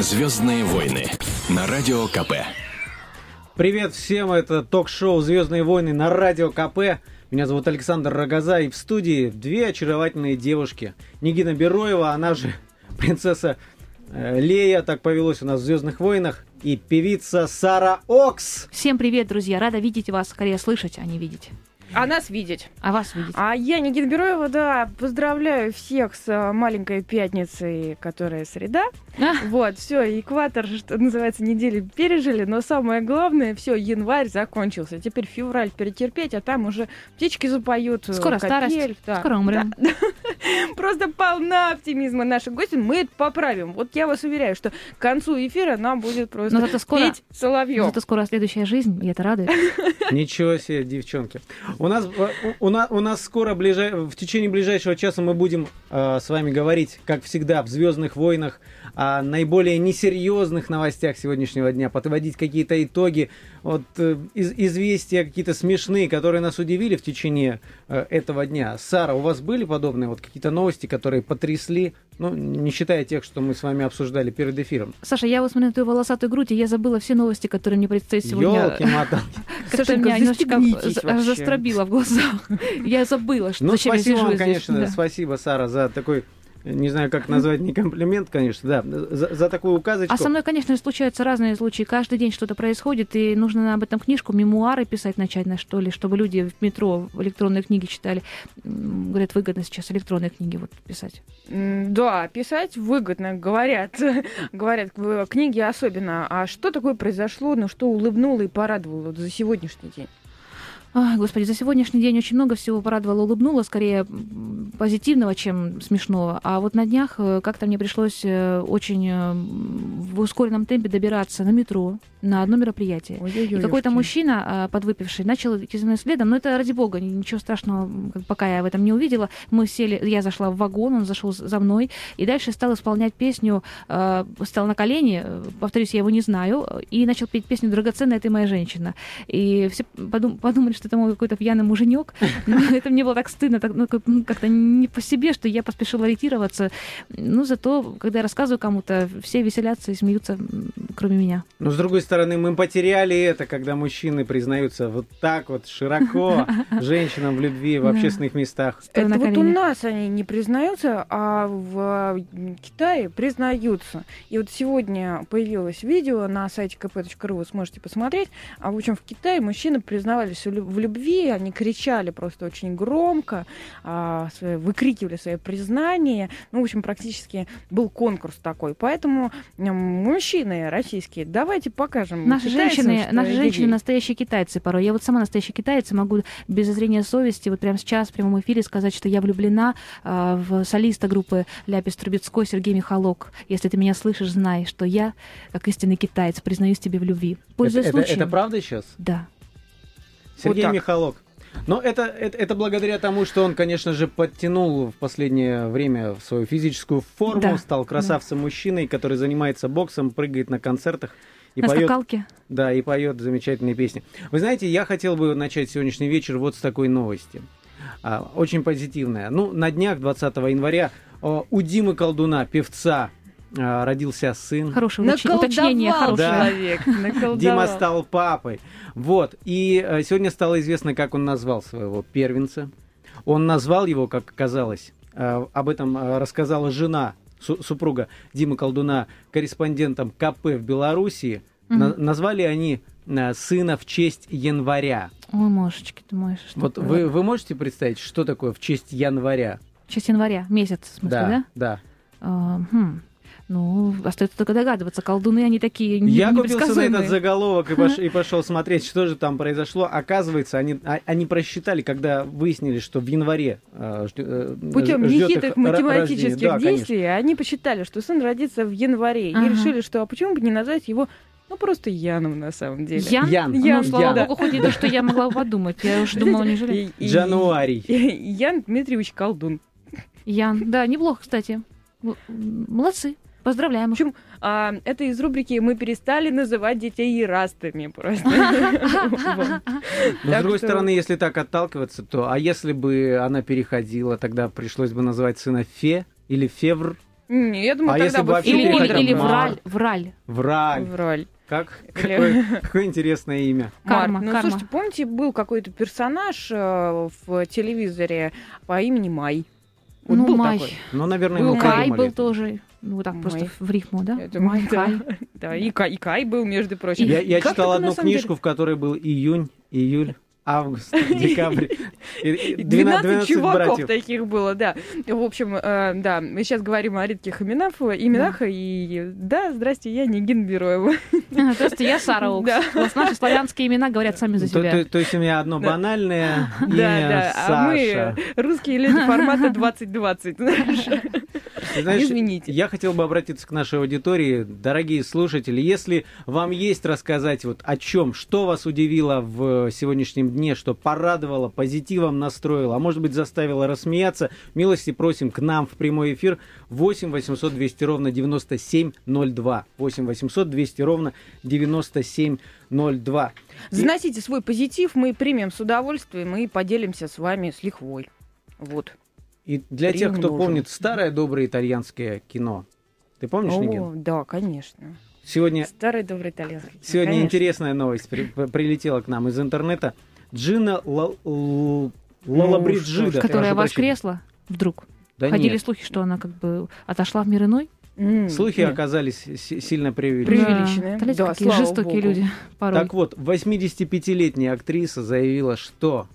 Звездные войны на радио КП. Привет всем, это ток-шоу «Звездные войны» на радио КП. Меня зовут Александр Рогоза, и в студии две очаровательные девушки. Нигина Бероева, она же принцесса э, Лея, так повелось у нас в «Звездных войнах», и певица Сара Окс. Всем привет, друзья! Рада видеть вас, скорее слышать, а не видеть. А нас видеть. А вас видеть. А я, Никита Бероева, да, поздравляю всех с а, маленькой пятницей, которая среда. А. Вот, все, экватор, что называется, недели пережили, но самое главное, все, январь закончился. Теперь февраль перетерпеть, а там уже птички запоют. э, Скоро капель, старость, да. скоро умрем. Да. Просто полна оптимизма наших гостей. Мы это поправим. Вот я вас уверяю, что к концу эфира нам будет просто Но зато скоро, петь соловьем. зато скоро следующая жизнь, и это радует. Ничего себе, девчонки. У нас, э, у, у у нас скоро, ближай- в течение ближайшего часа мы будем э, с вами говорить, как всегда, в «Звездных войнах», о наиболее несерьезных новостях сегодняшнего дня, подводить какие-то итоги, вот э, из- известия какие-то смешные, которые нас удивили в течение э, этого дня. Сара, у вас были подобные вот какие-то новости, которые потрясли, ну, не считая тех, что мы с вами обсуждали перед эфиром? Саша, я вот смотрю на твою волосатую грудь, и я забыла все новости, которые мне предстоит сегодня. Ёлки-моталки. Как-то Сашенька, меня немножечко вообще. застробило в глазах. Я забыла, что Ну, зачем я спасибо сижу вам, конечно, спасибо, Сара, за такой, не знаю, как назвать, не комплимент, конечно, да, за, за такую указочку. А со мной, конечно, случаются разные случаи. Каждый день что-то происходит, и нужно об этом книжку, мемуары писать начать, на что ли, чтобы люди в метро электронные книги читали. Говорят, выгодно сейчас электронные книги вот писать. Да, писать выгодно, говорят. говорят, в книге особенно. А что такое произошло, ну что улыбнуло и порадовало за сегодняшний день? Ай, господи, за сегодняшний день очень много всего порадовало, улыбнуло, скорее позитивного, чем смешного. А вот на днях э, как-то мне пришлось э, очень э, в ускоренном темпе добираться на метро на одно мероприятие. И какой-то мужчина, а, подвыпивший, начал идти за мной следом. Но это ради бога, ни- ничего страшного, пока я в этом не увидела. Мы сели, я зашла в вагон, он зашел за мной, и дальше стал исполнять песню, стал на колени, повторюсь, я его не знаю, и начал петь песню «Драгоценная ты моя женщина». И все подум- подумали, что это мой какой-то пьяный муженек. Но это мне было так стыдно, так, ну, ну, как-то не по себе, что я поспешила ретироваться. Ну, зато, когда я рассказываю кому-то, все веселятся и смеются, кроме меня. Но с другой стороны, мы потеряли это, когда мужчины признаются вот так вот широко женщинам в любви в общественных местах. Это вот у нас они не признаются, а в Китае признаются. И вот сегодня появилось видео на сайте kp.ru, вы сможете посмотреть. А в общем, в Китае мужчины признавались в в любви, они кричали просто очень громко, а, выкрикивали свои признания. Ну, в общем, практически был конкурс такой. Поэтому мужчины российские, давайте покажем Наши китайцам, женщины, что наши женщины настоящие китайцы порой. Я вот сама настоящий китаец могу без зрения совести вот прямо сейчас в прямом эфире сказать, что я влюблена а, в солиста группы Ляпис Трубецкой Сергей Михалок. Если ты меня слышишь, знай, что я, как истинный китаец, признаюсь тебе в любви. Это, Пользуясь это- случаем. это правда сейчас? Да. Сергей так. Михалок. Но это, это, это благодаря тому, что он, конечно же, подтянул в последнее время свою физическую форму, Да, стал красавцем-мужчиной, который занимается боксом, прыгает на концертах и На поет скакалке. Да, и поет замечательные песни. Вы знаете, я хотел бы начать сегодняшний вечер вот с такой новости. А, очень позитивная. Ну, на днях, 20 января, о, у Димы Колдуна, певца, а, родился сын. Хорошее уточ- уточнение. Хорошее. Да. человек, наколдовал. Дима стал папой. Вот. И э, сегодня стало известно, как он назвал своего первенца. Он назвал его, как оказалось, э, об этом э, рассказала жена, су- супруга Димы Колдуна, корреспондентом КП в Белоруссии. На- Мгм. назвали они э, сына в честь января. Ой, Машечки, ты моешь. что Вот такое? вы, вы можете представить, что такое в честь января? Сейчас января, месяц, в смысле, да? да. А, хм. Ну, остается только догадываться. Колдуны, они такие не- Я купился на этот заголовок и, пош- и пошел смотреть, что же там произошло. Оказывается, они, а- они просчитали, когда выяснили, что в январе э, э, Путем нехитрых математических рождение. Да, конечно. действий они посчитали, что сын родится в январе. Ага. И решили, что а почему бы не назвать его, ну, просто Яном на самом деле. Ян? Ян. Ну, Ян, слава Ян. богу, хоть не то, что я могла подумать. Я уж думала, не жалею. Джануарий. Ян Дмитриевич Колдун. Ян, да, неплохо, кстати. Молодцы. Поздравляем. В общем, а, это из рубрики «Мы перестали называть детей ерастами» просто. Но, с другой стороны, если так отталкиваться, то а если бы она переходила, тогда пришлось бы называть сына Фе или Февр. Не, я думаю, А тогда если бы Или, или, враль, враль. Враль. Враль. Как? Или- Какое, какое интересное имя. Карма, Марк, ну, карма. слушайте, помните, был какой-то персонаж э, в телевизоре по имени Май? Вот ну, был Май. такой. Ну, наверное, Был Кай придумали. был тоже. Ну, вот так Май. просто в рифму, да? Я думаю, Май, да. Кай. Да, и Кай, и Кай был, между прочим. Я, я читал одну самом деле? книжку, в которой был июнь, июль, август, декабрь. И- и 12, 12 чуваков братьев. таких было, да. В общем, э, да, мы сейчас говорим о редких именах, именах и да, здрасте, я Нигин Бероева. Здравствуйте, я Сара Окс. Да. У нас наши славянские имена говорят сами за То, себя. то- то есть у меня одно Да. банальное Да, имя да, а мы Саша. русские люди формата 2020, знаешь. Знаешь, Извините. Я хотел бы обратиться к нашей аудитории, дорогие слушатели. Если вам есть рассказать вот о чем, что вас удивило в сегодняшнем дне, что порадовало, позитивом настроило, а может быть заставило рассмеяться, милости просим к нам в прямой эфир 8 800 200 ровно 9702. 8 800 200 ровно 9702. И- Заносите свой позитив, мы примем с удовольствием и поделимся с вами с лихвой. Вот. И для тех, кто помнит старое доброе итальянское кино. Ты помнишь, О, Нигин? да, конечно. Сегодня Старый добрый итальянский. Сегодня конечно. интересная новость при- прилетела к нам из интернета. Джина Л- Лалабриджида. Которая воскресла вдруг. Да Ходили нет. слухи, что она как бы отошла в мир иной. М, Слухи нет. оказались си- сильно преувеличены. Преувеличенные. Да, Да, какие слава жестокие богу. люди порой. Так вот, 85-летняя актриса заявила, что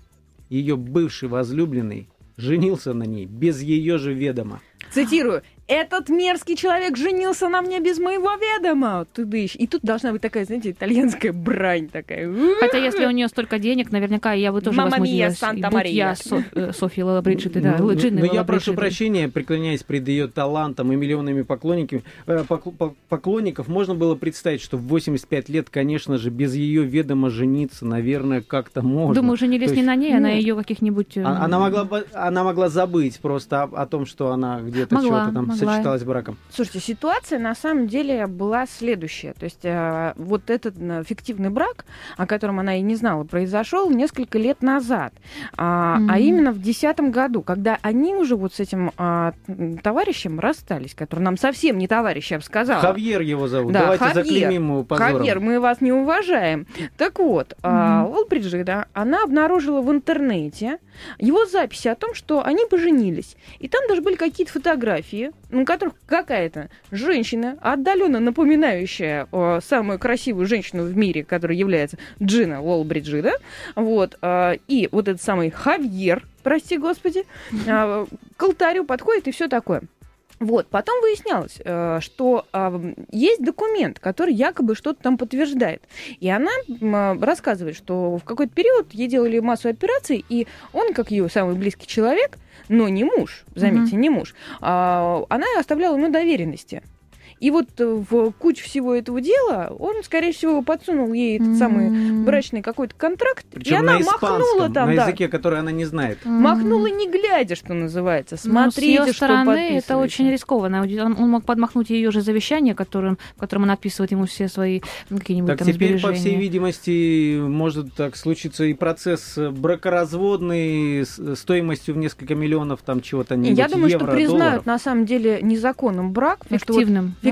ее бывший возлюбленный женился на ней без ее же ведома. Цитирую. Этот мерзкий человек женился на мне без моего ведома. Ты дышь. И тут должна быть такая, знаете, итальянская брань такая. Хотя если у нее столько денег, наверняка я бы тоже Мамма мия, возмутилась. И Санта Мария. я Со- э, Софья Лала Бриджит, да, Ну, Джинна но я Лала прошу прощения, преклоняясь пред ее талантом и миллионами поклонников, э, покл- пок- поклонников, можно было представить, что в 85 лет, конечно же, без ее ведома жениться, наверное, как-то можно. Думаю, женились То не есть, на ней, а на ну, ее каких-нибудь... э, Она могла, бы- она могла забыть просто о, о том, что она где-то чего-то там могла. сочеталась с браком. Слушайте, ситуация на самом деле была следующая. То есть э, вот этот э, фиктивный брак, о котором она и не знала, произошел несколько лет назад. А, Мгм. а именно в 2010 году, когда они уже вот с этим а, товарищем расстались, который нам совсем не товарищ, я бы сказала. Хавьер его зовут. Да, Давайте Хавьер. заклеймим его позором. Хавьер, мы вас не уважаем. Так вот, а, Мгм. Лол Бриджида, она обнаружила в интернете его записи о том, что они поженились. И там даже были какие-то фотографии, на которых какая-то женщина, отдаленно напоминающая э, самую красивую женщину в мире, которая является Джина Лол Бриджида, вот, а, и вот этот самый Хавьер, прости господи, а, к алтарю подходит и все такое. Вот, потом выяснялось, э, что а, есть документ, который якобы что-то там подтверждает. И она а, рассказывает, что в какой-то период ей делали массу операций, и он, как ее самый близкий человек, но не муж, заметьте, не муж, а, она оставляла ему доверенности. И вот э, в кучу всего этого дела он, скорее всего, подсунул ей этот самый М. брачный какой-то контракт, и Причем она на махнула там, на да, языке, который она не знает. М. махнула не глядя, что называется. Ну, Смотрите, с ее что стороны это очень рискованно. Он, он мог подмахнуть ее же завещание, которым, в котором она отписывает ему все свои ну, какие-нибудь Так там теперь, по всей сбережения. видимости, может так случиться и процесс бракоразводный с стоимостью в несколько миллионов там чего-то Я думаю, евро, что признают долларов. на самом деле незаконным брак, что вот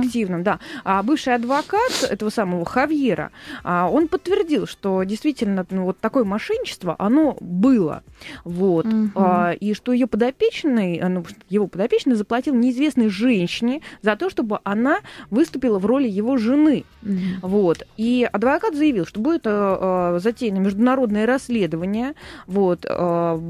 Фиктивным. да? А бывший адвокат этого самого Хавьера, а, он подтвердил, что действительно ну, вот такое мошенничество, оно было. Вот. А, и что ее подопечный, а, ну, его подопечный заплатил неизвестной женщине за то, чтобы она выступила в роли его жены. Мгм. Вот. И адвокат заявил, что будет э, э, затеяно международное расследование. Вот. э,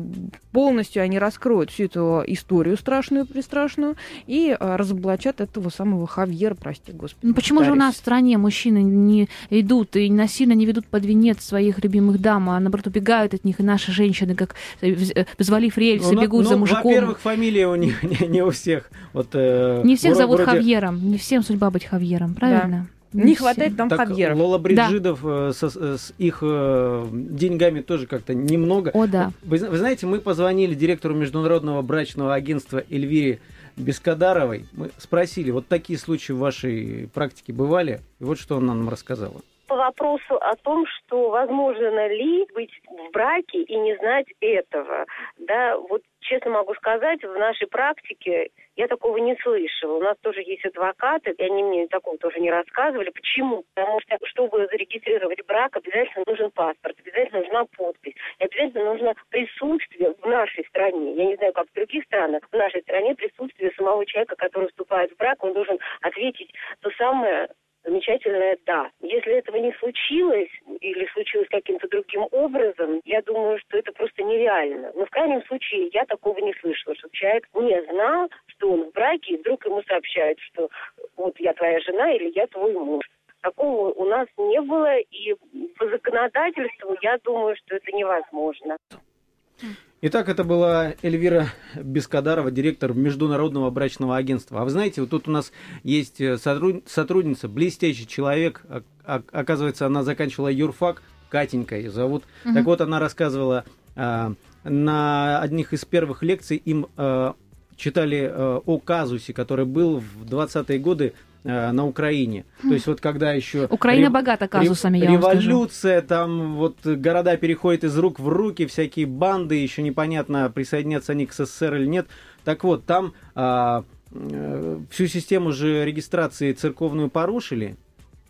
полностью они раскроют всю эту историю страшную, пристрашную и э, разоблачат этого самого Хавьера, прости господи. Ну почему же у нас в стране мужчины не идут и насильно не ведут под венец своих любимых дам, а наоборот убегают от них, и наши женщины, как э, э, взвалив рельсы, Ну, бегут ну, за мужиком. Во-первых, фамилия у них не, не у всех. Вот, э, Не всех зовут вроде- Хавьером, не всем судьба быть Хавьером, правильно? Не всем. хватает там Так, Хавьеров. Лола Бриджидов э, со- с их э, деньгами тоже как-то немного. О, да. Вы, вы знаете, мы позвонили директору международного брачного агентства Эльвире Бескадаровой. Мы спросили, вот такие случаи в вашей практике бывали? И вот что она нам рассказала. по вопросу о том, что возможно ли быть в браке и не знать этого. Да, вот честно могу сказать, в нашей практике Я такого не слышала. У нас тоже есть адвокаты, и они мне такого тоже не рассказывали. Почему? Потому что, чтобы зарегистрировать брак, обязательно нужен паспорт, обязательно нужна подпись, и обязательно нужно присутствие в нашей стране. Я не знаю, как в других странах. В нашей стране присутствие самого человека, который вступает в брак, он должен ответить то самое замечательное «да». Если этого не случилось или случилось каким-то другим образом, я думаю, что это просто нереально. Но в крайнем случае я такого не слышала, что человек не знал, он в браке, и вдруг ему сообщают, что вот я твоя жена или я твой муж. Такого у нас не было, и по законодательству я думаю, что это невозможно. Итак, это была Эльвира Бескадарова, директор Международного брачного агентства. А вы знаете, вот тут у нас есть э, сотрудница, блестящий человек. Оказывается, она заканчивала юрфак, Катенька ее зовут. Угу. Так вот, она рассказывала а, на одних из первых лекций им а, читали а, о казусе, который был в 20-е годы Э, на Украине. То есть вот когда еще... Украина рев... богата казусами, рев... я Революция, там вот города переходят из рук в руки, всякие банды, еще непонятно, присоединятся они к СССР или нет. Так вот, там а, э, всю систему же регистрации церковную порушили,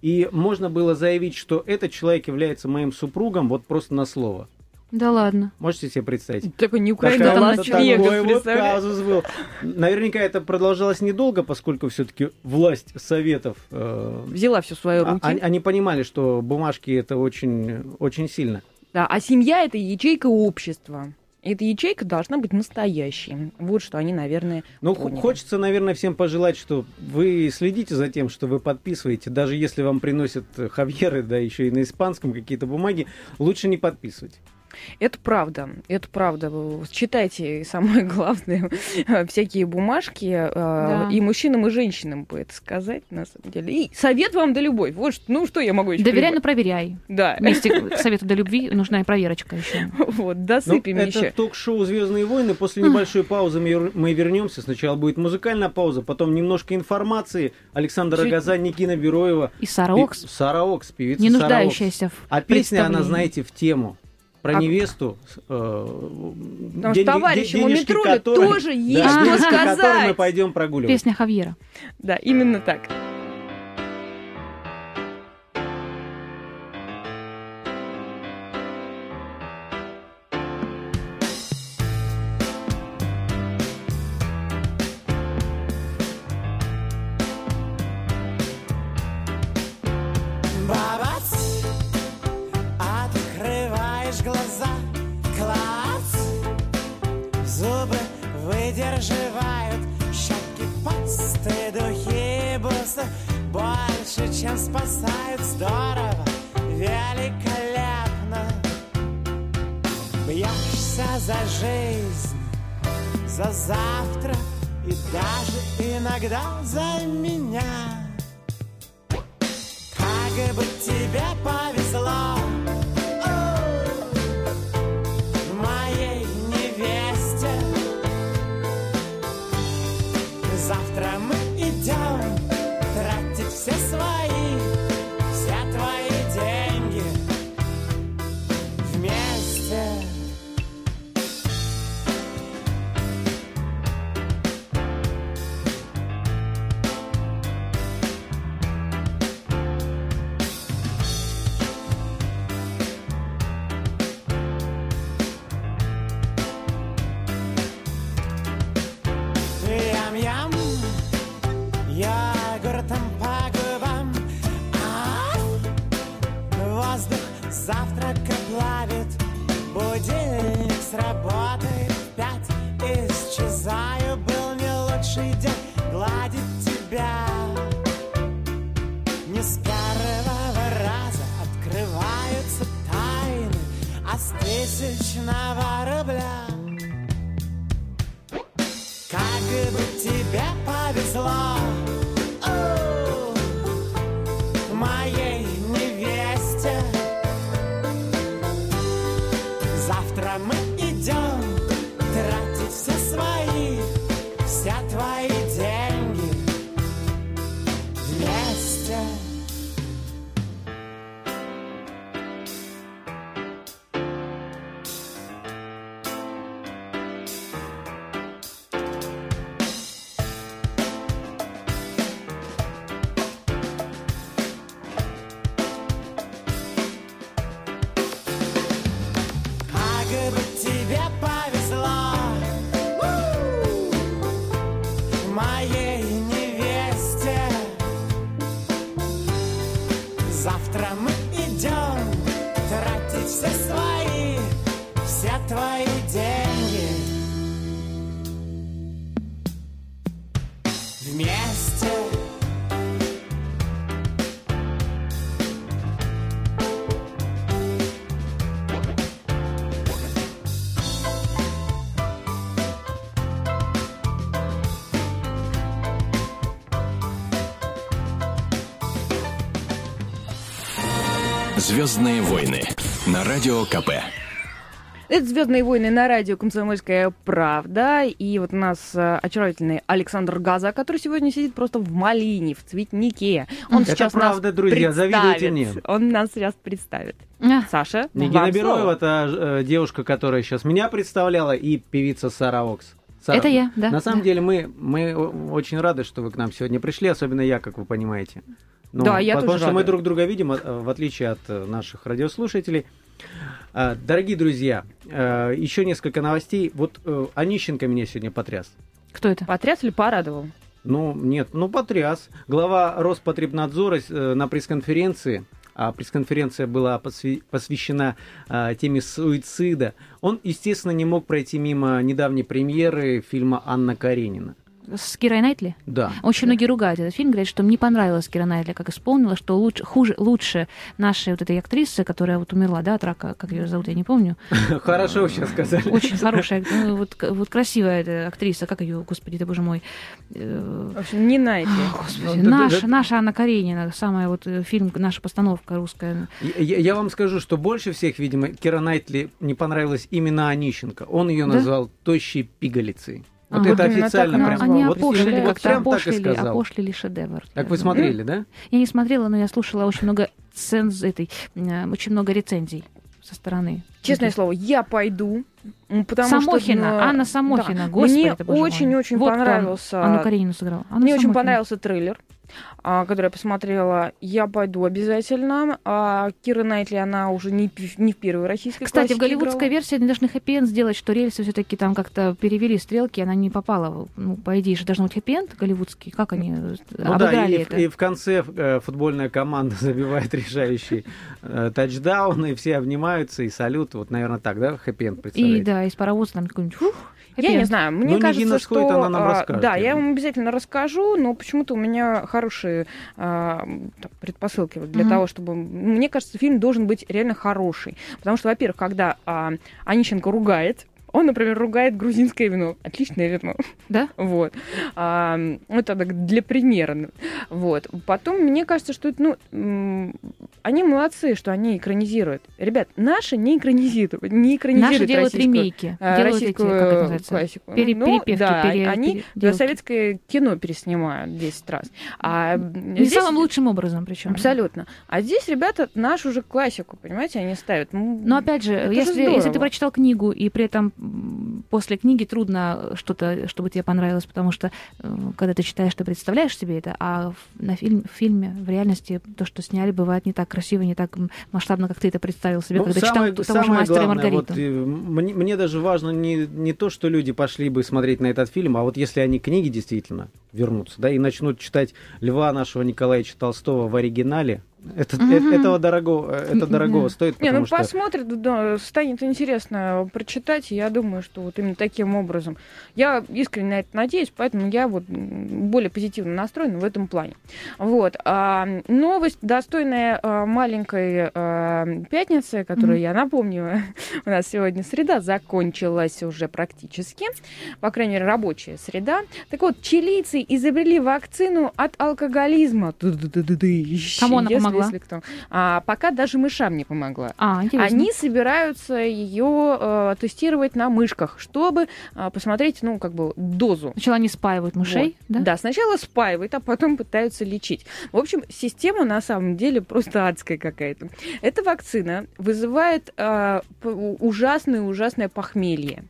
и можно было заявить, что этот человек является моим супругом вот просто на слово. Да ладно. Можете себе представить? Такой не Украина, а Лас-Вегас, вот казус был. Наверняка это продолжалось недолго, поскольку все-таки власть советов... Э, Взяла все в свои а, руки. Они, они понимали, что бумажки это очень, очень сильно. Да, а семья это ячейка общества. Эта ячейка должна быть настоящей. Вот что они, наверное, Ну, поняли. хочется, наверное, всем пожелать, что вы следите за тем, что вы подписываете. Даже если вам приносят хавьеры, да, еще и на испанском какие-то бумаги, лучше не подписывать. Это правда, это правда. Читайте самое главное всякие бумажки э, да. и мужчинам и женщинам бы это сказать на самом деле. И совет вам до любой. Вот ну что я могу еще. Доверяй, но проверяй. Да. Вместе к совету до любви нужна и проверочка еще. Вот досыпем ну, еще. Это ток-шоу Звездные войны. После небольшой паузы мы вернемся. Сначала будет музыкальная пауза, потом немножко информации. Александр Агаза, Никина Бероева. И Сара Окс. Сара Окс, певица Не нуждающаяся в А песня, она, знаете, в тему про а... невесту. Э, Потому деньги, товарищам у Метроля тоже есть да, что сказать. мы пойдем прогуливать. Песня Хавьера. Да, именно так. за жизнь, за завтра и даже иногда за меня. Как бы тебе повезло, не верь. Звездные войны на радио КП. Это «Звездные войны» на радио «Комсомольская правда». И вот у нас э, очаровательный Александр Газа, который сегодня сидит просто в малине, в цветнике. Он Это сейчас правда, нас друзья, завидуйте представит. мне. Он нас сейчас представит. Саша, Нигина Бероева, это э, девушка, которая сейчас меня представляла, и певица Сара Окс. Сара, Это я, да, На самом да. деле мы, мы очень рады, что вы к нам сегодня пришли, особенно я, как вы понимаете. Ну, Да, я Потому тоже что мы рада. друг друга видим, э, в отличие от э, наших радиослушателей. А, Дорогие друзья, э, еще несколько новостей. Вот э, Онищенко меня сегодня потряс. Кто это? Потряс или порадовал? Ну, нет, ну потряс. Глава Роспотребнадзора на пресс-конференции, а пресс-конференция была посвя- посвящена а, теме суицида, он, естественно, не мог пройти мимо недавней премьеры фильма «Анна Каренина». С Кирой Найтли? Да. Очень многие ругают этот фильм, говорят, что им не понравилась Кира Найтли, как исполнила, что лучше, хуже, лучше нашей вот этой актрисы, которая вот умерла, да, от рака, как ее зовут, я не помню. Хорошо сейчас сказали. Очень хорошая, ну, вот, вот красивая эта актриса, как ее, господи, ты боже мой. Э, В общем, не Найтли. Господи, Ну, да- наша, да- наша Анна Каренина, самая вот э, фильм, наша постановка русская. Я, я- вам скажу, что больше всех, видимо, Кира Найтли не понравилась именно Онищенко. Он ее Да? назвал тощей пигалицей. Вот Ага. это так официально она прям. Они вот опошлили, вот как-то прям так опошлили, опошлили шедевр. Так вы смотрели, да? Я не смотрела, но я слушала очень много ценз этой, очень много рецензий со стороны. Честное слово, я пойду. Потому Самохина, что, ну, Анна Самохина, да. господи Мне очень-очень Вот понравился. Анну Каренину сыграла. Анна Мне очень Самохина. понравился трейлер, а, который я посмотрела. Я пойду обязательно. А Кира Найтли, она уже не, не в первой российской Кстати, в голливудской играла. версии они должны хэппи сделать, что рельсы все-таки там как-то перевели стрелки, она не попала. Ну, по идее же должен быть хэппи голливудский. Как они э, Ну да, обыграли и, это? и в конце э, футбольная команда забивает решающий э, тачдаун, и все обнимаются, и салют. Вот, наверное, так, да, хэппи-энд И представляете? да, из паровоза там какой-нибудь фух, Я не знаю, мне Ну, кажется, Нигина что... Она нам а, расскажет, Да, я вам обязательно расскажу, но почему-то у меня хорошие а, предпосылки для Мгм. того, чтобы... Мне кажется, фильм должен быть реально хороший. Потому что, во-первых, когда а, Онищенко ругает, он, например, ругает грузинское вино. Отличное вино. Да? Вот. А, это так для примера. Вот. Потом, мне кажется, что это, ну, они молодцы, что они экранизируют. Ребят, наши не экранизируют. Не экранизируют Наши делают ремейки. а, делают эти, российскую это называется? классику. Пере- Ну, перепевки, да, пере- они пере- да, делки. советское кино переснимают 10 раз. А Не здесь- самым лучшим образом, причем. Абсолютно. А здесь ребята нашу же классику, понимаете, они ставят. Ну, Но опять же, это же если, если ты прочитал книгу, и при этом после книги трудно что-то, чтобы тебе понравилось, потому что э, когда ты читаешь, ты представляешь себе это, а на фильм, в фильме, в реальности, то, что сняли, бывает не так красиво, не так масштабно, как ты это представил себе, Ну, когда самое, читал того же «Мастера главное, Маргариту». вот, э, мне, мне даже важно не, не то, что люди пошли бы смотреть на этот фильм, а вот если они к книге действительно вернутся, да, и начнут читать Льва нашего Николаевича Толстого в оригинале, это, э- этого дорого, э, это дорогого стоит, Не, ну что... посмотрят, да, станет интересно прочитать, и я думаю, что вот именно таким образом. Я искренне на это надеюсь, поэтому я вот более позитивно настроена в этом плане. Вот. А, новость, достойная а, маленькой а, пятницы, которую Мгм. я напомню, у нас сегодня среда закончилась уже практически, по крайней мере, рабочая среда. Так вот, чилийцы изобрели вакцину от алкоголизма. Кому она Если- помогла? если кто. А, пока даже мышам не помогла. А, интересно. Они собираются ее э, тестировать на мышках, чтобы э, посмотреть, ну, как бы, дозу. Сначала они спаивают мышей, Вот. да? сначала спаивают, а потом пытаются лечить. В общем, система на самом деле просто адская какая-то. Эта вакцина вызывает э, ужасное-ужасное похмелье.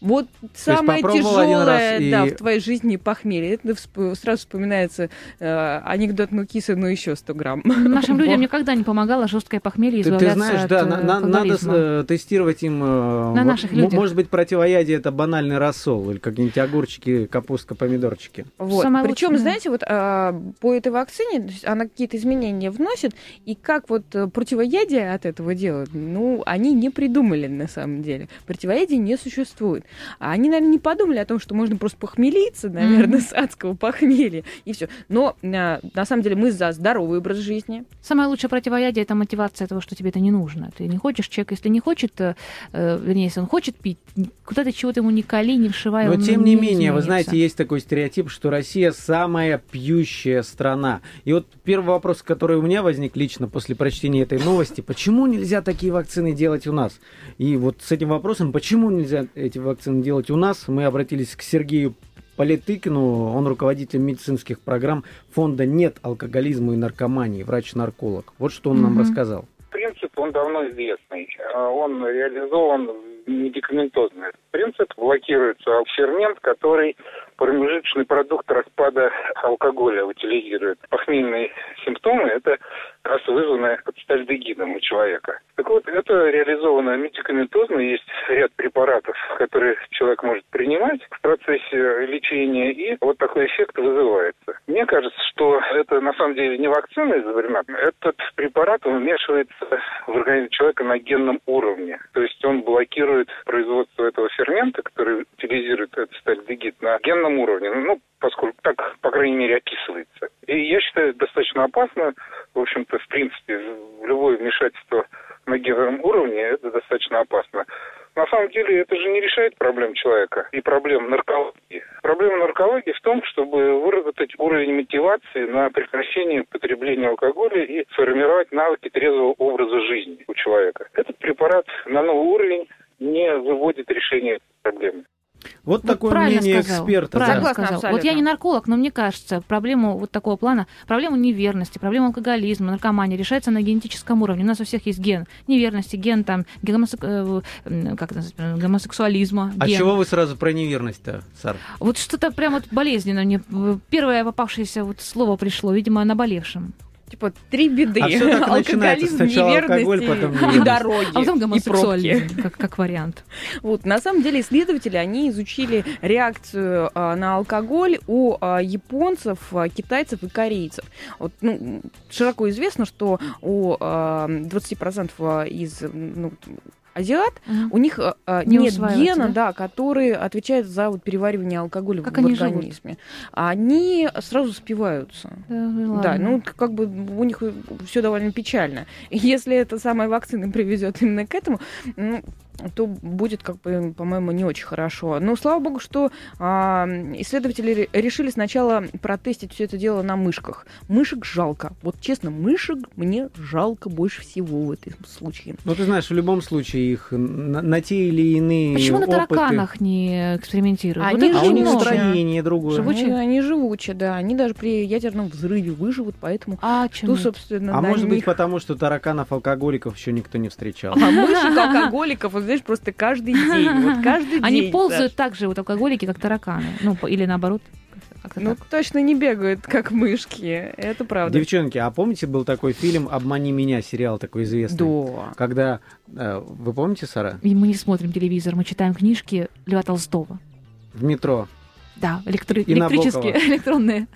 Вот самое тяжелое и- да, в твоей жизни похмелье. Это сразу вспоминается э, анекдот ну кисы, ну еще 100 грамм. Нашим людям никогда не помогало жесткое похмелье Ты, избавляться ты знаешь, от да, э, на- на- надо э, тестировать им. э, На вот, наших людях. Может быть, противоядие это банальный рассол или какие-нибудь огурчики, капустка, помидорчики. Вот. Причем, знаете, вот а, по этой вакцине она какие-то изменения вносит, и как вот э, противоядие от этого делают, ну, они не придумали на самом деле. Противоядия не существует. А они, наверное, не подумали о том, что можно просто похмелиться, наверное, Мгм. с адского похмелья, и все. Но а, на самом деле мы за здоровый образ жизни. Самое лучшее противоядие это мотивация того, что тебе это не нужно. Ты не хочешь, человек, если не хочет, э, э, вернее, если он хочет пить, куда ты чего-то ему не кали, не вшивай. Но тем не менее, вы изменится. знаете, есть такой стереотип, что Россия самая пьющая страна. И вот первый вопрос, который у меня возник лично после прочтения этой новости, почему нельзя такие вакцины делать у нас? И вот с этим вопросом, почему нельзя эти вакцины делать у нас, мы обратились к Сергею Политыкину, он руководитель медицинских программ фонда «Нет алкоголизму и наркомании», врач-нарколог. Вот что он нам Мгм. рассказал. принцип, он давно известный. Он реализован медикаментозно. Принцип блокируется фермент, который промежуточный продукт распада алкоголя утилизирует. Похмельные симптомы – это раз вызванное подстальдегидом у человека. Так вот, это реализовано медикаментозно. Есть ряд препаратов, которые человек может принимать в процессе лечения, и вот такой эффект вызывается. Мне кажется, что это на самом деле не вакцина изобретена. Этот препарат вмешивается в организм человека на генном уровне. То есть он блокирует производство этого фермента, который утилизирует этот стальдегид на генном уровне. Ну, поскольку так, по крайней мере, описывается. И я считаю, достаточно опасно. В общем-то, в принципе, любое вмешательство на генном уровне это достаточно опасно. На самом деле это же не решает проблем человека и проблем наркологии. Проблема наркологии в том, чтобы выработать уровень мотивации на прекращение потребления алкоголя и сформировать навыки трезвого образа жизни у человека. Этот препарат на новый уровень не выводит решение проблемы. Вот, Вот такое правильно мнение сказал, эксперта. Правильно да. Сказал. Вот я абсолютно. не нарколог, но мне кажется, проблему вот такого плана, проблему неверности, проблему алкоголизма, наркомании решается на генетическом уровне. У нас у всех есть ген неверности, ген там гомосек- э, как это называется, гомосексуализма. А ген. чего вы сразу про неверность-то, Сар? Вот что-то прям вот болезненно мне. Первое попавшееся вот слово пришло, видимо, о наболевшем. Типа три беды. А всё так. Алкоголизм, Сначала неверность алкоголь, потом и дороги. А потом и пробки. гомосексуализм, как, как вариант. Вот, на самом деле исследователи, они изучили реакцию а, на алкоголь у а, японцев, а, китайцев и корейцев. Вот, ну, широко известно, что у а, 20% из ну, азиат у них а, а, Не нет гена, да? да? который отвечает за вот, переваривание алкоголя Как в они живут? организме. Они сразу спиваются. Да, Да, ну как бы у них все довольно печально. Если эта самая вакцина приведет именно к этому, ну, то будет, как бы, по-моему, не очень хорошо. Но слава богу, что а, исследователи ре- решили сначала протестить все это дело на мышках. Мышек жалко. Вот честно, мышек мне жалко больше всего в этом случае. Ну, ты знаешь, в любом случае их на, на те или иные Почему на опыты- тараканах не экспериментируют? Они это А у них строение другое. Живучие? Они, они живучие, да. Они даже при ядерном взрыве выживут, поэтому А, чем это? собственно, А на может быть, них потому что тараканов-алкоголиков еще никто не встречал. А мышек алкоголиков, вот знаешь, просто каждый день. Вот каждый день. Они ползают так же, вот алкоголики, как тараканы. Ну, или наоборот. Как-то Ну, так. точно не бегают, как мышки. Это правда. Девчонки, а помните, был такой фильм «Обмани меня», сериал такой известный? Да. Когда, э, вы помните, Сара, И мы не смотрим телевизор, мы читаем книжки Льва Толстого. в метро? Да, электри- И электрические, Набокова. электронные.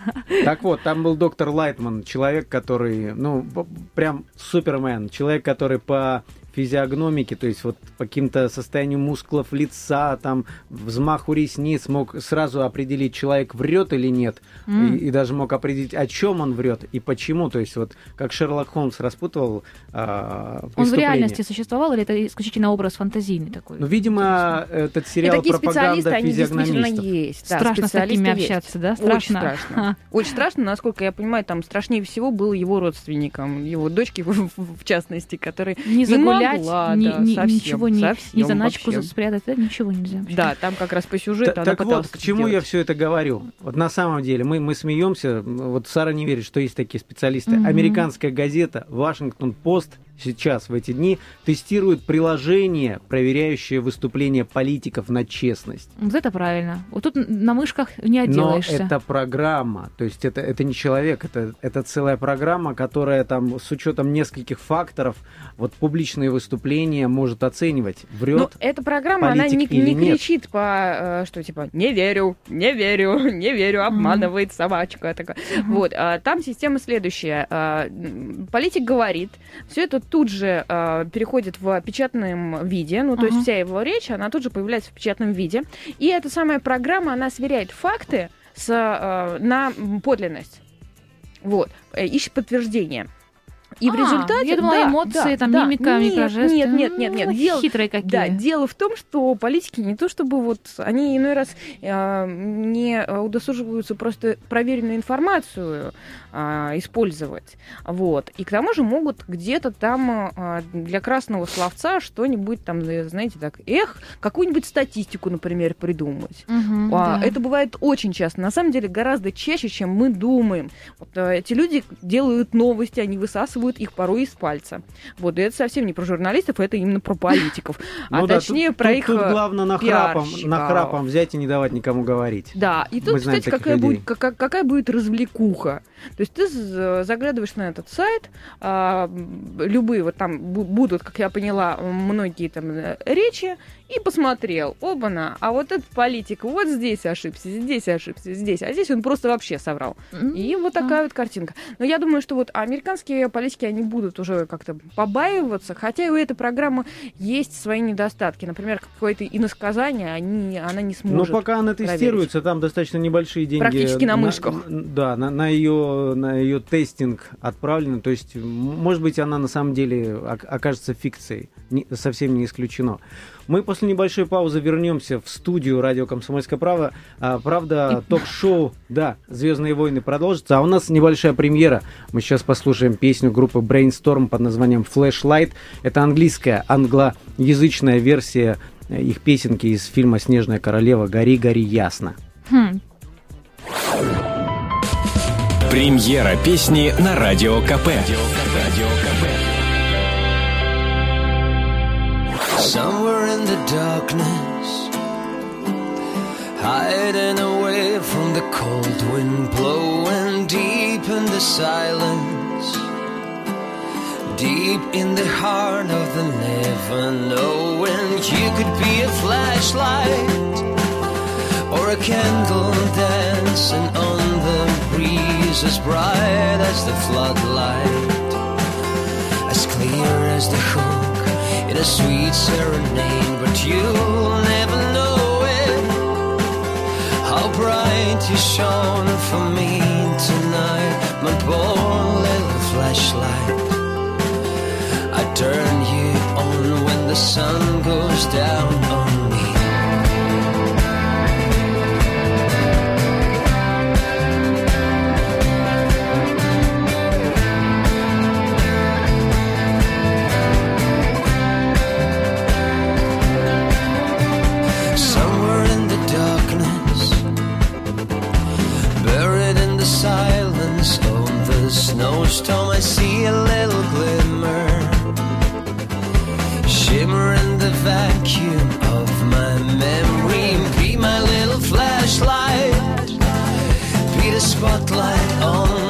Так вот, там был доктор Лайтман, человек, который, ну, прям супермен, человек, который по физиогномике, то есть вот по каким-то состоянию мускулов лица, там, взмаху ресниц мог сразу определить, человек врет или нет, М. и, и даже мог определить, о чем он врет и почему. То есть вот как Шерлок Холмс распутывал а, Он в реальности существовал или это исключительно образ фантазийный такой? Ну, видимо, этот И сериал такие специалисты, пропаганда они действительно есть. Да, Страшно с специалисты такими есть. общаться, да? Очень Страшно. страшно. Очень страшно, насколько я понимаю, там страшнее всего было его родственникам, его дочке в, частности, который Не Не загулять, могла, ни- да, ни- совсем, ничего не, совсем ни заначку вообще. спрятать, да, ничего нельзя. вообще. Да, там как раз по сюжету Та- она так вот, к чему я сделать. все это говорю? Вот на самом деле мы, мы смеемся, вот Сара не верит, что есть такие специалисты. Мгм. Американская газета Вашингтон Пост сейчас, в эти дни, тестирует приложение, проверяющее выступления политиков на честность. Вот это правильно. Вот тут на мышках не отделаешься. Но это программа, то есть это, это не человек, это, это целая программа, которая там с учетом нескольких факторов вот публичные выступления может оценивать, врет. Ну, эта программа, она не, не нет. кричит по, э, что типа, не верю, не верю, не верю, обманывает собачка. Такая. Вот, а там система следующая. А, Политик говорит, все это тут же а, переходит в печатном виде, ну, то Ага. есть вся его речь, она тут же появляется в печатном виде. И эта самая программа, она сверяет факты с, а, на подлинность. Вот, э, ищет подтверждение. И в А, результате... Я думала, да, эмоции, да, там, да. мимика, Нет, микрожесты. Нет, нет, нет, нет. Ну, Дело, Хитрые какие. да, дело в том, что политики не то чтобы вот они иной раз э, не удосуживаются просто проверенную информацию а, использовать, вот. И к тому же могут где-то там а, для красного словца что-нибудь там, знаете, так, эх, какую-нибудь статистику, например, придумать. Мгм, А, да. Это бывает очень часто. На самом деле гораздо чаще, чем мы думаем. Вот, э, эти люди делают новости, они высасывают их порой из пальца. Вот, и это совсем не про журналистов, это именно про политиков. А Ну точнее про их... тут э, главное нахрапом, взять и не давать никому говорить. Да, и тут, кстати, какая будет развлекуха. То есть ты заглядываешь на этот сайт, а, любые вот там бу- будут, как я поняла, многие там э, речи, и посмотрел, оба-на, а вот этот политик вот здесь ошибся, здесь ошибся, здесь, а здесь он просто вообще соврал. И вот такая вот картинка. Но я думаю, что вот американские политики, они будут уже как-то побаиваться, хотя и у этой программы есть свои недостатки. Например, какое-то иносказание, они, она не Но сможет. пока она тестируется, там достаточно небольшие деньги. Практически на мышках. н- Да, на, на ее на ее тестинг отправлены. То есть, может быть, она на самом деле ок- окажется фикцией. Не- совсем не исключено. Мы после небольшой паузы вернемся в студию радио Комсомольская правда. А, правда, ток-шоу, да, Звездные войны продолжится. А у нас небольшая премьера. Мы сейчас послушаем песню группы Brainstorm под названием Flashlight. Это английская, англоязычная версия э, их песенки из фильма Снежная королева Гори, гори ясно. Хм, Премьера песни на Радио КП. Радио КП. Somewhere in the darkness, hiding away from the cold wind blowing deep in the silence, deep in the heart of the never knowing. You could be a flashlight or a candle dancing on the breeze, as bright as the floodlight, as clear as the hook in a sweet serenade, but you'll never know it. How bright you shone for me tonight, my poor little flashlight. I turn you on when the sun goes down on snowstorm, I see a little glimmer, shimmer in the vacuum of my memory. Be my little flashlight, be the spotlight on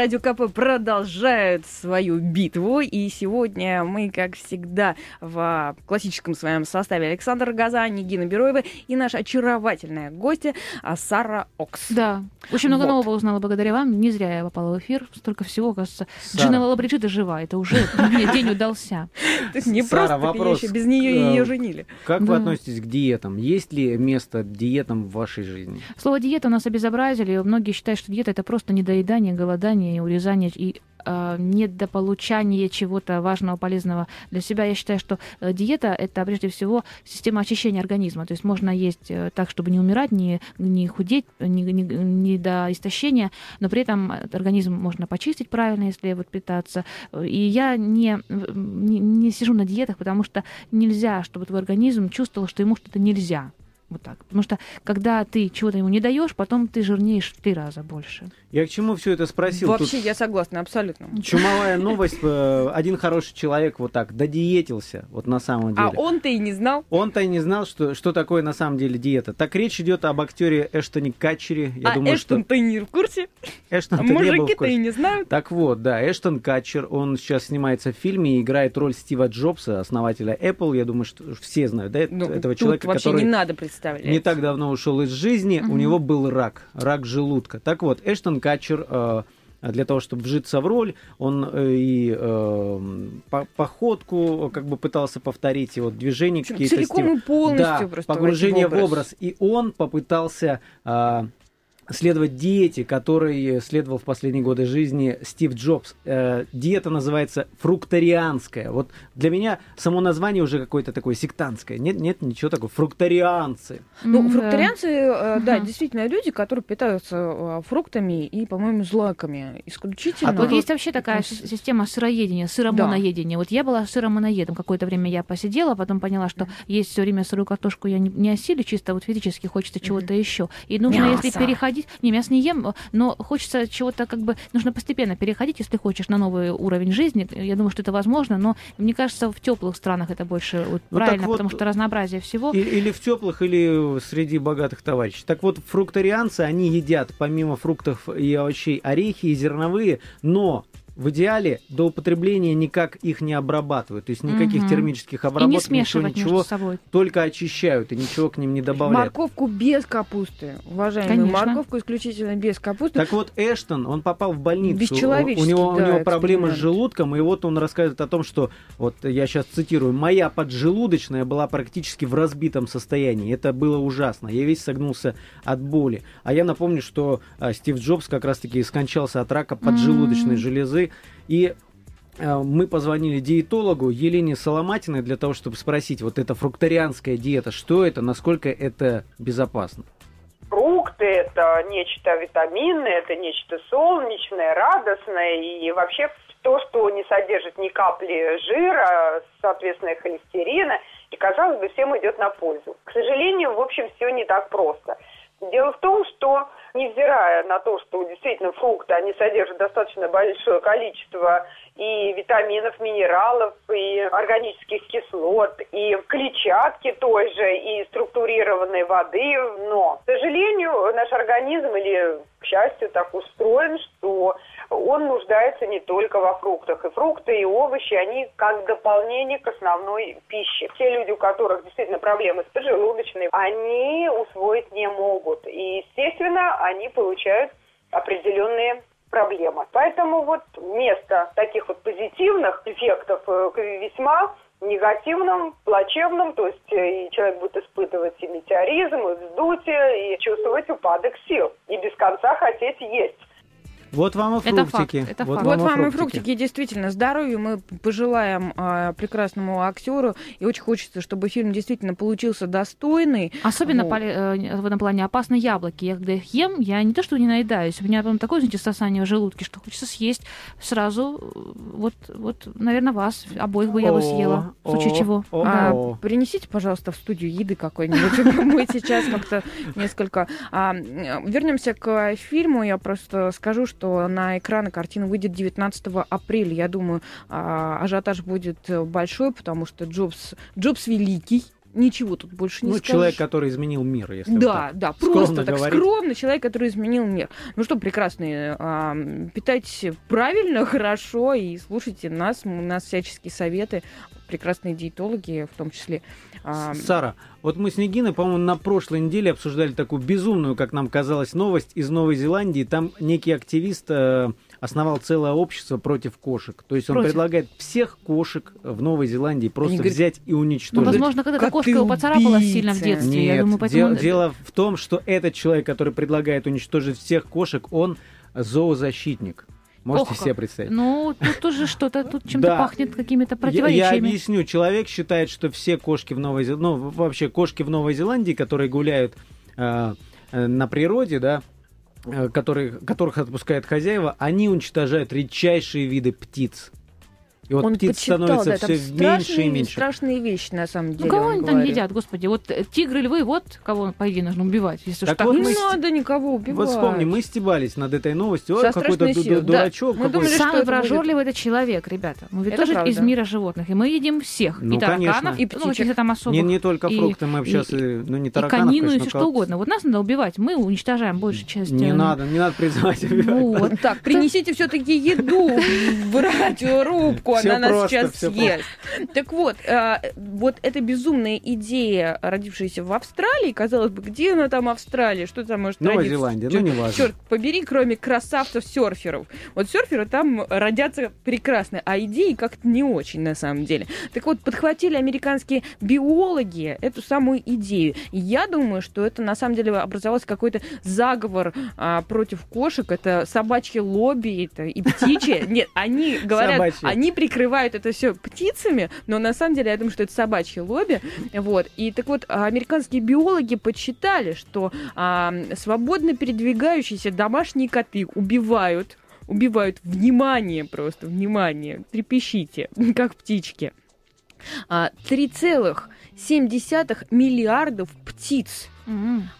радио КП продолжают свою битву. И сегодня мы, как всегда, в классическом своем составе Александр Газа, Нигина Бероева и наша очаровательная гостья а, Сара Окс. Да, очень много Вот. нового узнала благодаря вам. Не зря я попала в эфир. Столько всего, кажется. Сара. Джина Лалабриджита жива. Это уже мне день удался. Не просто вопрос, без нее э, ее женили. Как вы относитесь к диетам? Есть ли место диетам в вашей жизни? Слово диета у нас обезобразили. Многие считают, что диета это просто недоедание, голодание, урезание и э, недополучание чего-то важного, полезного для себя. Я считаю, что э, диета это прежде всего система очищения организма. То есть можно есть э, так, чтобы не умирать, не, не худеть, не, не- не до истощения, но при этом организм можно почистить правильно, если вот питаться. И я не, не, не сижу на диетах, потому что нельзя, чтобы твой организм чувствовал, что ему что-то нельзя. Вот так. Потому что когда ты чего-то ему не даешь, потом ты жирнеешь в три раза больше. Я к чему все это спросил? Тут Вообще, я согласна, абсолютно. чумовая новость. э, Один хороший человек вот так додиетился, вот на самом деле. А он-то и не знал. Он-то и не знал, что, что такое на самом деле диета. Так речь идет об актере Эштоне Катчере. Я а думаю, Эштон-то и не в курсе. что Эштон А мужики-то и не знают. Так вот, да, Эштон Катчер, он сейчас снимается в фильме и играет роль Стива Джобса, основателя Apple. Я думаю, что все знают, да, Ну, этого тут человека, вообще который не надо представлять. Не так давно ушел из жизни, у него был рак, рак желудка. Так вот, Эштон Катчер э, для того, чтобы вжиться в роль, он э, и э, по- походку как бы пытался повторить, и вот движения В общем, какие-то. целиком и полностью да, просто погружение войти в образ. И он попытался а, следовать диете, которой следовал в последние годы жизни Стив Джобс. Э, диета называется фруктарианская. Вот для меня само название уже какое-то такое сектантское. Нет, нет, ничего такого. Фруктарианцы. Ну, да. фрукторианцы, э, да, действительно люди, которые питаются э, фруктами и, по-моему, злаками. Исключительно. А вот есть вообще такая си- система сыроедения, сыромоноедения. Вот я была сыромоноедом. Какое-то время я посидела, потом поняла, что есть все время сырую картошку я не, не осилю, чисто вот физически хочется чего-то еще. И нужно, если Мясо. Переходить... Не, мясо не ем, но хочется чего-то как бы... Нужно постепенно переходить, если хочешь на новый уровень жизни. Я думаю, что это возможно, но мне кажется, в теплых странах это больше вот Ну, правильно, вот, потому что разнообразие всего. И- Или в теплых, или среди богатых товарищей. Так вот, фруктарианцы, они едят помимо фруктов и овощей орехи и зерновые, но в идеале до употребления никак их не обрабатывают. То есть никаких Мгм. термических И обработок, не ничего, смешивать ничего, между собой. только очищают и ничего к ним не добавляют. Морковку без капусты. Уважаемые, Конечно. морковку исключительно без капусты. Так вот, Эштон, он попал в больницу. У него, да, у него проблемы с желудком, и вот он рассказывает о том, что, вот я сейчас цитирую, «Моя поджелудочная была практически в разбитом состоянии. Это было ужасно. Я весь согнулся от боли». А я напомню, что а, Стив Джобс как раз-таки скончался от рака поджелудочной М. железы. И а, мы позвонили диетологу Елене Соломатиной для того, чтобы спросить, вот эта фруктарианская диета, что это, насколько это безопасно? Фрукты – это нечто витаминное, это нечто солнечное, радостное и вообще то, что не содержит ни капли жира, соответственно, холестерина, и, казалось бы, всем идет на пользу. К сожалению, в общем, все не так просто. Дело в том, что, невзирая на то, что действительно фрукты, они содержат достаточно большое количество и витаминов, минералов, и органических кислот, и клетчатки той же, и структурированной воды. Но, к сожалению, наш организм или, к счастью, так устроен, что он нуждается не только во фруктах. И фрукты, и овощи, они как дополнение к основной пище. Те люди, у которых действительно проблемы с поджелудочной, они усвоить не могут. И, естественно, они получают определенные проблема. Поэтому вот место таких вот позитивных эффектов э, весьма негативным, плачевным, то есть э, и человек будет испытывать и метеоризм, и вздутие, и чувствовать упадок сил, и без конца хотеть есть. Вот вам и Это фруктики. факт, это вот факт. Вот вам и фруктики, действительно, здоровья мы пожелаем а, прекрасному актеру, и очень хочется, чтобы фильм действительно получился достойный. Особенно Вот. поле- э, в этом плане опасны яблоки. Я когда их ем, я не то что не наедаюсь, у меня потом такое, знаете, сосание в желудке, что хочется съесть сразу. э, Вот, вот, наверное, вас обоих бы я бы съела. В случае чего. о. Принесите, пожалуйста, в студию еды какой-нибудь. Мы сейчас как-то несколько... А, Вернемся к фильму. Я просто скажу, что на экраны картина выйдет 19 апреля. Я думаю, а, ажиотаж будет э, большой, потому что Джобс, Джобс великий. Ничего тут больше не Ну, скажешь. человек, который изменил мир, если Да, так. да, скромно просто так говорить. скромно человек, который изменил мир. Ну что, прекрасные, а, питайтесь правильно, хорошо и слушайте нас, у нас всяческие советы, прекрасные диетологи в том числе. Сара, вот мы с Нигиной, по-моему, на прошлой неделе обсуждали такую безумную, как нам казалось, новость из Новой Зеландии. Там некий активист э, основал целое общество против кошек. То есть он Против. предлагает всех кошек в Новой Зеландии просто говорят, взять и Ну, уничтожить. возможно, когда-то коты кошка его поцарапала сильно в детстве. Нет, я думаю, поэтому... дел- он- дело в том, что этот человек, который предлагает уничтожить всех кошек, он зоозащитник. Можете Ох, себе представить? Ну, тут тоже что-то, тут чем-то Да. пахнет какими-то Я, я противоречиями. объясню. Человек считает, что все кошки в Новой Зеландии, ну, вообще кошки в Новой Зеландии, которые гуляют э, э, на природе, да, э, которые, которых отпускают хозяева, они уничтожают редчайшие виды птиц. И вот он птиц почитал, становится да, все там меньше страшные, и меньше. страшные вещи, на самом деле. Ну, кого он они там едят, господи? Вот э, тигры, львы, вот кого, по идее, нужно убивать. Если уж Так так вот Не мы надо никого убивать. Вот вспомни, мы стебались над этой новостью. Со Ой, какой-то страшной ду- силой, ду- да. дурачок. Мы думали, что Самый это будет- прожорливый это человек, ребята. Мы ведь Это тоже правда. из мира животных, и мы едим всех. Ну, и тараканов. И ну, птичек. если там особых. Не, не только и- фрукты, мы и- сейчас, ну не и тараканов, конину, и все что угодно. Вот нас надо убивать, мы уничтожаем большую часть. Не э, надо, не надо призывать убивать. Вот так, принесите все-таки еду в радиорубку, Всё она нас просто, сейчас съест. Так вот, э, вот эта безумная идея, родившаяся в Австралии, казалось бы, где она там Австралия, что там может Новая родиться? Зеландия, ну не важно. Черт побери, кроме красавцев-серферов. Вот серферы там родятся прекрасно, а идеи как-то не очень на самом деле. Так вот, подхватили американские биологи эту самую идею. И я думаю, что это на самом деле образовался какой-то заговор а, против кошек. Это собачье лобби, это и птичье. Нет, они говорят, они прикрывают это все птицами, но на самом деле я думаю, что это собачье лобби. Вот. И так вот, а, американские биологи подсчитали, что а, свободно передвигающиеся домашние коты убивают убивают внимание просто, внимание, трепещите, как птички. А, 3,7 миллиардов птиц.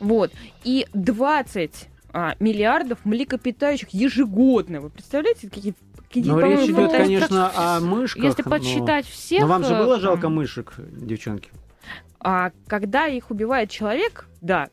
Вот. И 20 а, миллиардов млекопитающих ежегодно. Вы представляете, какие, какие Но речь идет, конечно, о мышках. Если но- подсчитать всех... Но вам же э, было жалко м, мышек, девчонки? А когда их убивает человек, да.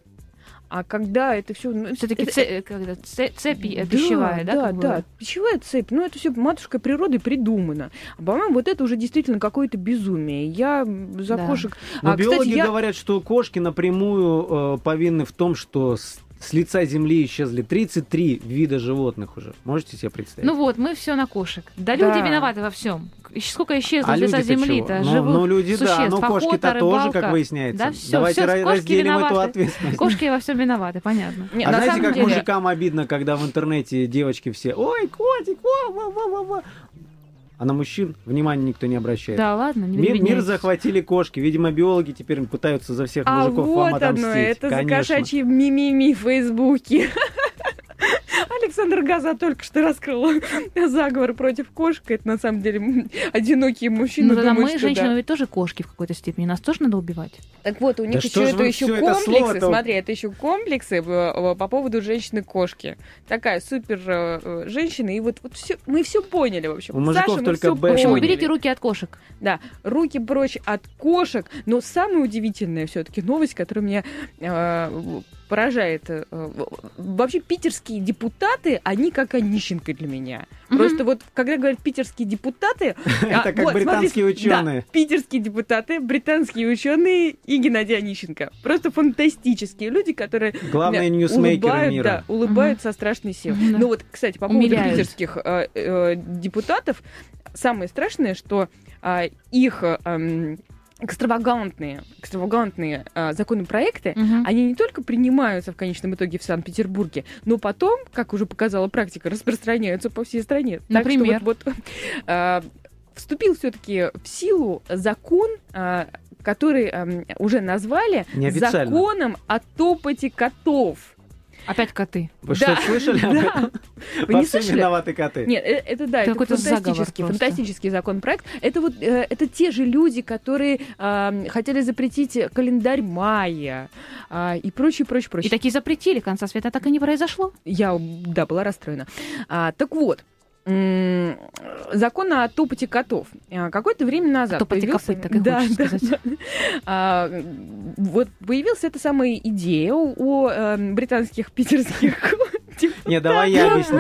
А когда это все... Все-таки цепь э, пищевая, да? Да, как бы? да, пищевая цепь. Ну, это все матушкой природы придумано. А, по-моему, вот это уже действительно какое-то безумие. Я за Да. кошек... Но А, кстати, биологи я- говорят, что кошки напрямую э, повинны в том, что с, с лица Земли исчезли 33 вида животных уже. Можете себе представить? Ну вот, мы все на кошек. Да, Да. люди виноваты во всем. Сколько исчезло а с лица земли-то? Ну, живых ну, люди, да, существ. но кошки-то тоже, как выясняется. Да, всё, Давайте кошки разделим эту виноваты. ответственность. Кошки во всем виноваты, понятно. Не, а на знаете, как деле... мужикам обидно, когда в интернете девочки все «Ой, котик, во, во, во, во, во». А на мужчин внимания никто не обращает. Да, ладно, не Мир, мир захватили кошки. Видимо, биологи теперь пытаются за всех А мужиков вам вот отомстить. оно, это за Конечно. кошачьи мимими в Фейсбуке. Алекс Александр Газа только что раскрыл заговор против кошек. Это на самом деле одинокие мужчины Ну, тогда думают, мы, что женщины, да. ведь тоже кошки в какой-то степени. Нас тоже надо убивать. Так вот, у них что еще это еще это комплексы. слово-то- Смотри, это еще комплексы э, э, по поводу женщины-кошки. Такая супер э, женщина. И вот, вот все, мы все поняли, в общем. У мужиков Саша, мы только В общем, Поняли. уберите руки от кошек. Да, руки прочь от кошек. Но самая удивительная все-таки новость, которая меня э, поражает. э, вообще питерские депутаты, они как Онищенко для меня. Просто вот, когда говорят питерские депутаты... а, Это как вот, британские ученые. питерские депутаты, британские ученые и Геннадий Онищенко. Просто фантастические люди, которые Главные ньюсмейкеры улыбают, мира. Да, улыбаются со страшной силой. Да. Ну вот, кстати, по поводу питерских э, э, депутатов, самое страшное, что а, их а, м, экстравагантные, экстравагантные а, законопроекты, Мгм. они не только принимаются в конечном итоге в Санкт-Петербурге, но потом, как уже показала практика, распространяются по всей стране. Так что Например? вот, вот, а, вступил все-таки в силу закон, а, который ам, уже назвали законом о топоте котов. Опять коты. Вы Да, что, слышали об да. этом? Вы не слышали? виноваты коты. Нет, э, это да, Это это, фантастический, фантастический законопроект. Это вот э, это те же люди, которые хотели запретить календарь майя а, и прочее, прочее, И прочее. такие запретили, конца света так и не произошло. Я, да, была расстроена. А, так вот, закон о топоте котов. А, Какое-то время назад топоте появился... копыт, так и да, да, сказать. да. А, вот появилась эта самая идея у, у, эм, британских питерских Не, давай я объясню.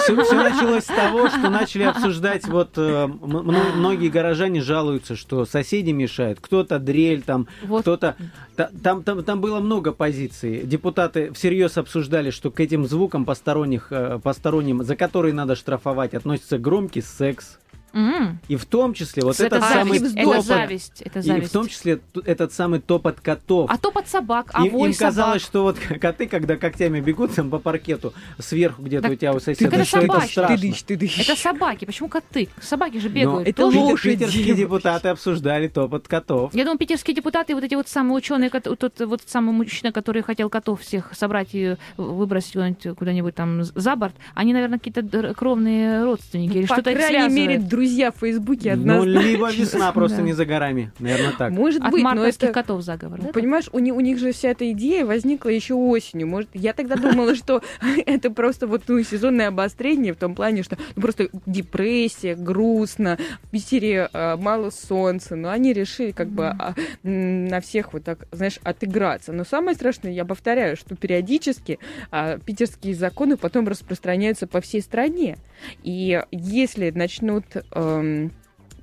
Все, началось с того, что начали обсуждать, вот э, мно- многие горожане жалуются, что соседи мешают, кто-то дрель там, Вот. кто-то... та- Там, там, там было много позиций. Депутаты всерьез обсуждали, что к этим звукам посторонних, э, посторонним, за которые надо штрафовать, относится громкий секс. М. И в том числе вот это этот самый зависть, это топот, зависть, это и зависть. в том числе этот самый топот котов. А топот собак, а им, вой им казалось, собак. что вот коты, когда когтями бегут там по паркету, сверху где-то Так- у тебя у соседа, это что это собаки. страшно. Это собаки, почему коты? Собаки же Но бегают. это тоже. лошади. питерские депутаты обсуждали топот котов. Я думаю, питерские депутаты, вот эти вот самые ученые, тот вот самый мужчина, который хотел котов всех собрать и выбросить куда-нибудь, куда-нибудь там за борт, они, наверное, какие-то кровные родственники или По что-то крайней мере, связывает. Друзья в Фейсбуке Ну, однозначно. либо весна просто Да. не за горами. Наверное, так. Может От быть, но это... котов заговор. да? Понимаешь, у, них- у них же вся эта идея возникла еще осенью. Может, я тогда думала, что это просто вот ну, сезонное обострение в том плане, что ну, просто депрессия, грустно, в Питере а, мало солнца. Но они решили как бы а, на всех вот так, знаешь, отыграться. Но самое страшное, я повторяю, что периодически а, питерские законы потом распространяются по всей стране. И если начнут... эм,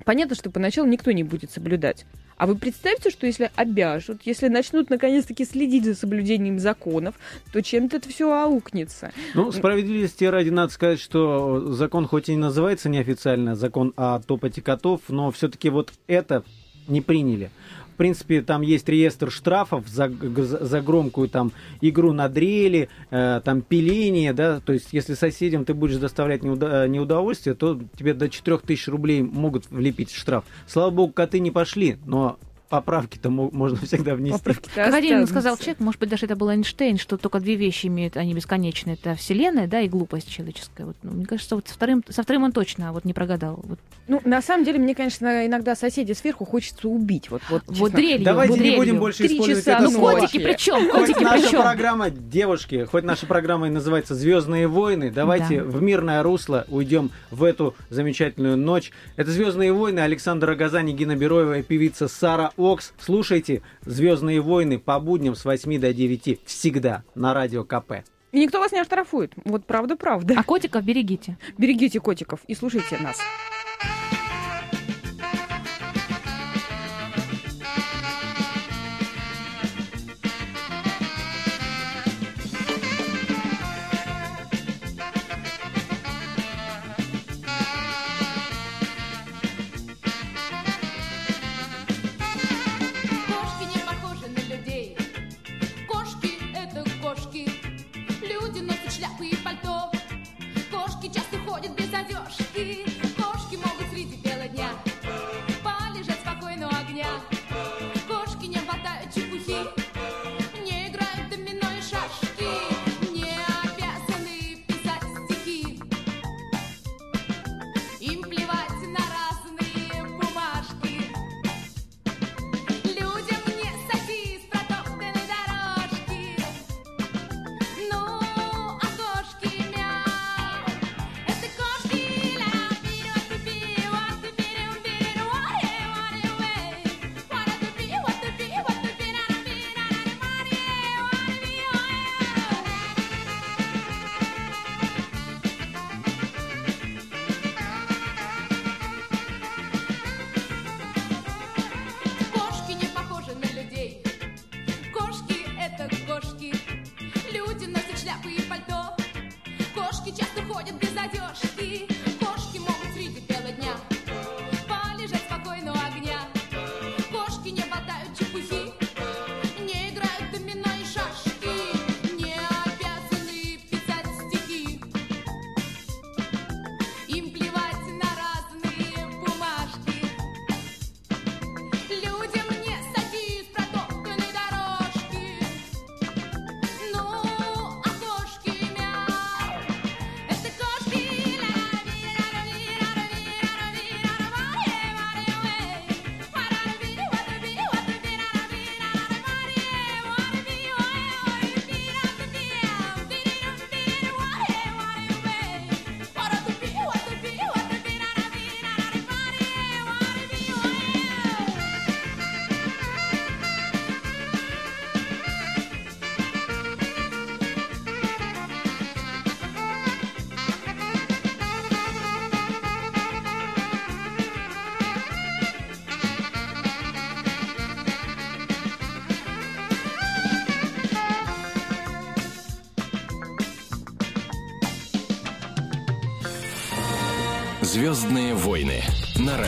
Понятно, что поначалу никто не будет соблюдать. А вы представьте, что если обяжут, если начнут наконец-таки следить за соблюдением законов, то чем-то это все аукнется. Ну, справедливости ради надо сказать, что закон хоть и не называется неофициально закон о топоте котов, но все-таки вот это не приняли. Принципе, там есть реестр штрафов за, за громкую там игру на дрели, э, там пиление, да, то есть если соседям ты будешь доставлять неуда- неудовольствие, то тебе до 4000 рублей могут влепить штраф. Слава богу, коты не пошли, но поправки-то мо- можно всегда внести. Поправки-то Как один сказал человек, может быть, даже это был Эйнштейн, что только две вещи имеют, они бесконечные. Это вселенная, да, и глупость человеческая. Вот, ну, мне кажется, вот со вторым, со вторым он точно вот не прогадал. Вот, Ну, на самом деле, мне, конечно, иногда соседей сверху хочется убить. Вот, вот, вот дрелью. Давайте вот не дрелью. будем больше Три использовать часа это. Ну, слово. котики при чем? Хоть Котики наша при чем? программа, девушки, хоть наша программа и называется Звездные войны, давайте Да. в мирное русло уйдем в эту замечательную ночь. Это Звездные войны, Александр Агазани, Гина Бероева и певица Сара Окс. Слушайте Звездные войны по будням с 8 до 9 всегда на радио КП. И никто вас не оштрафует. Вот правда-правда. А котиков берегите. Берегите котиков и слушайте нас.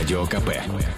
Радио КП.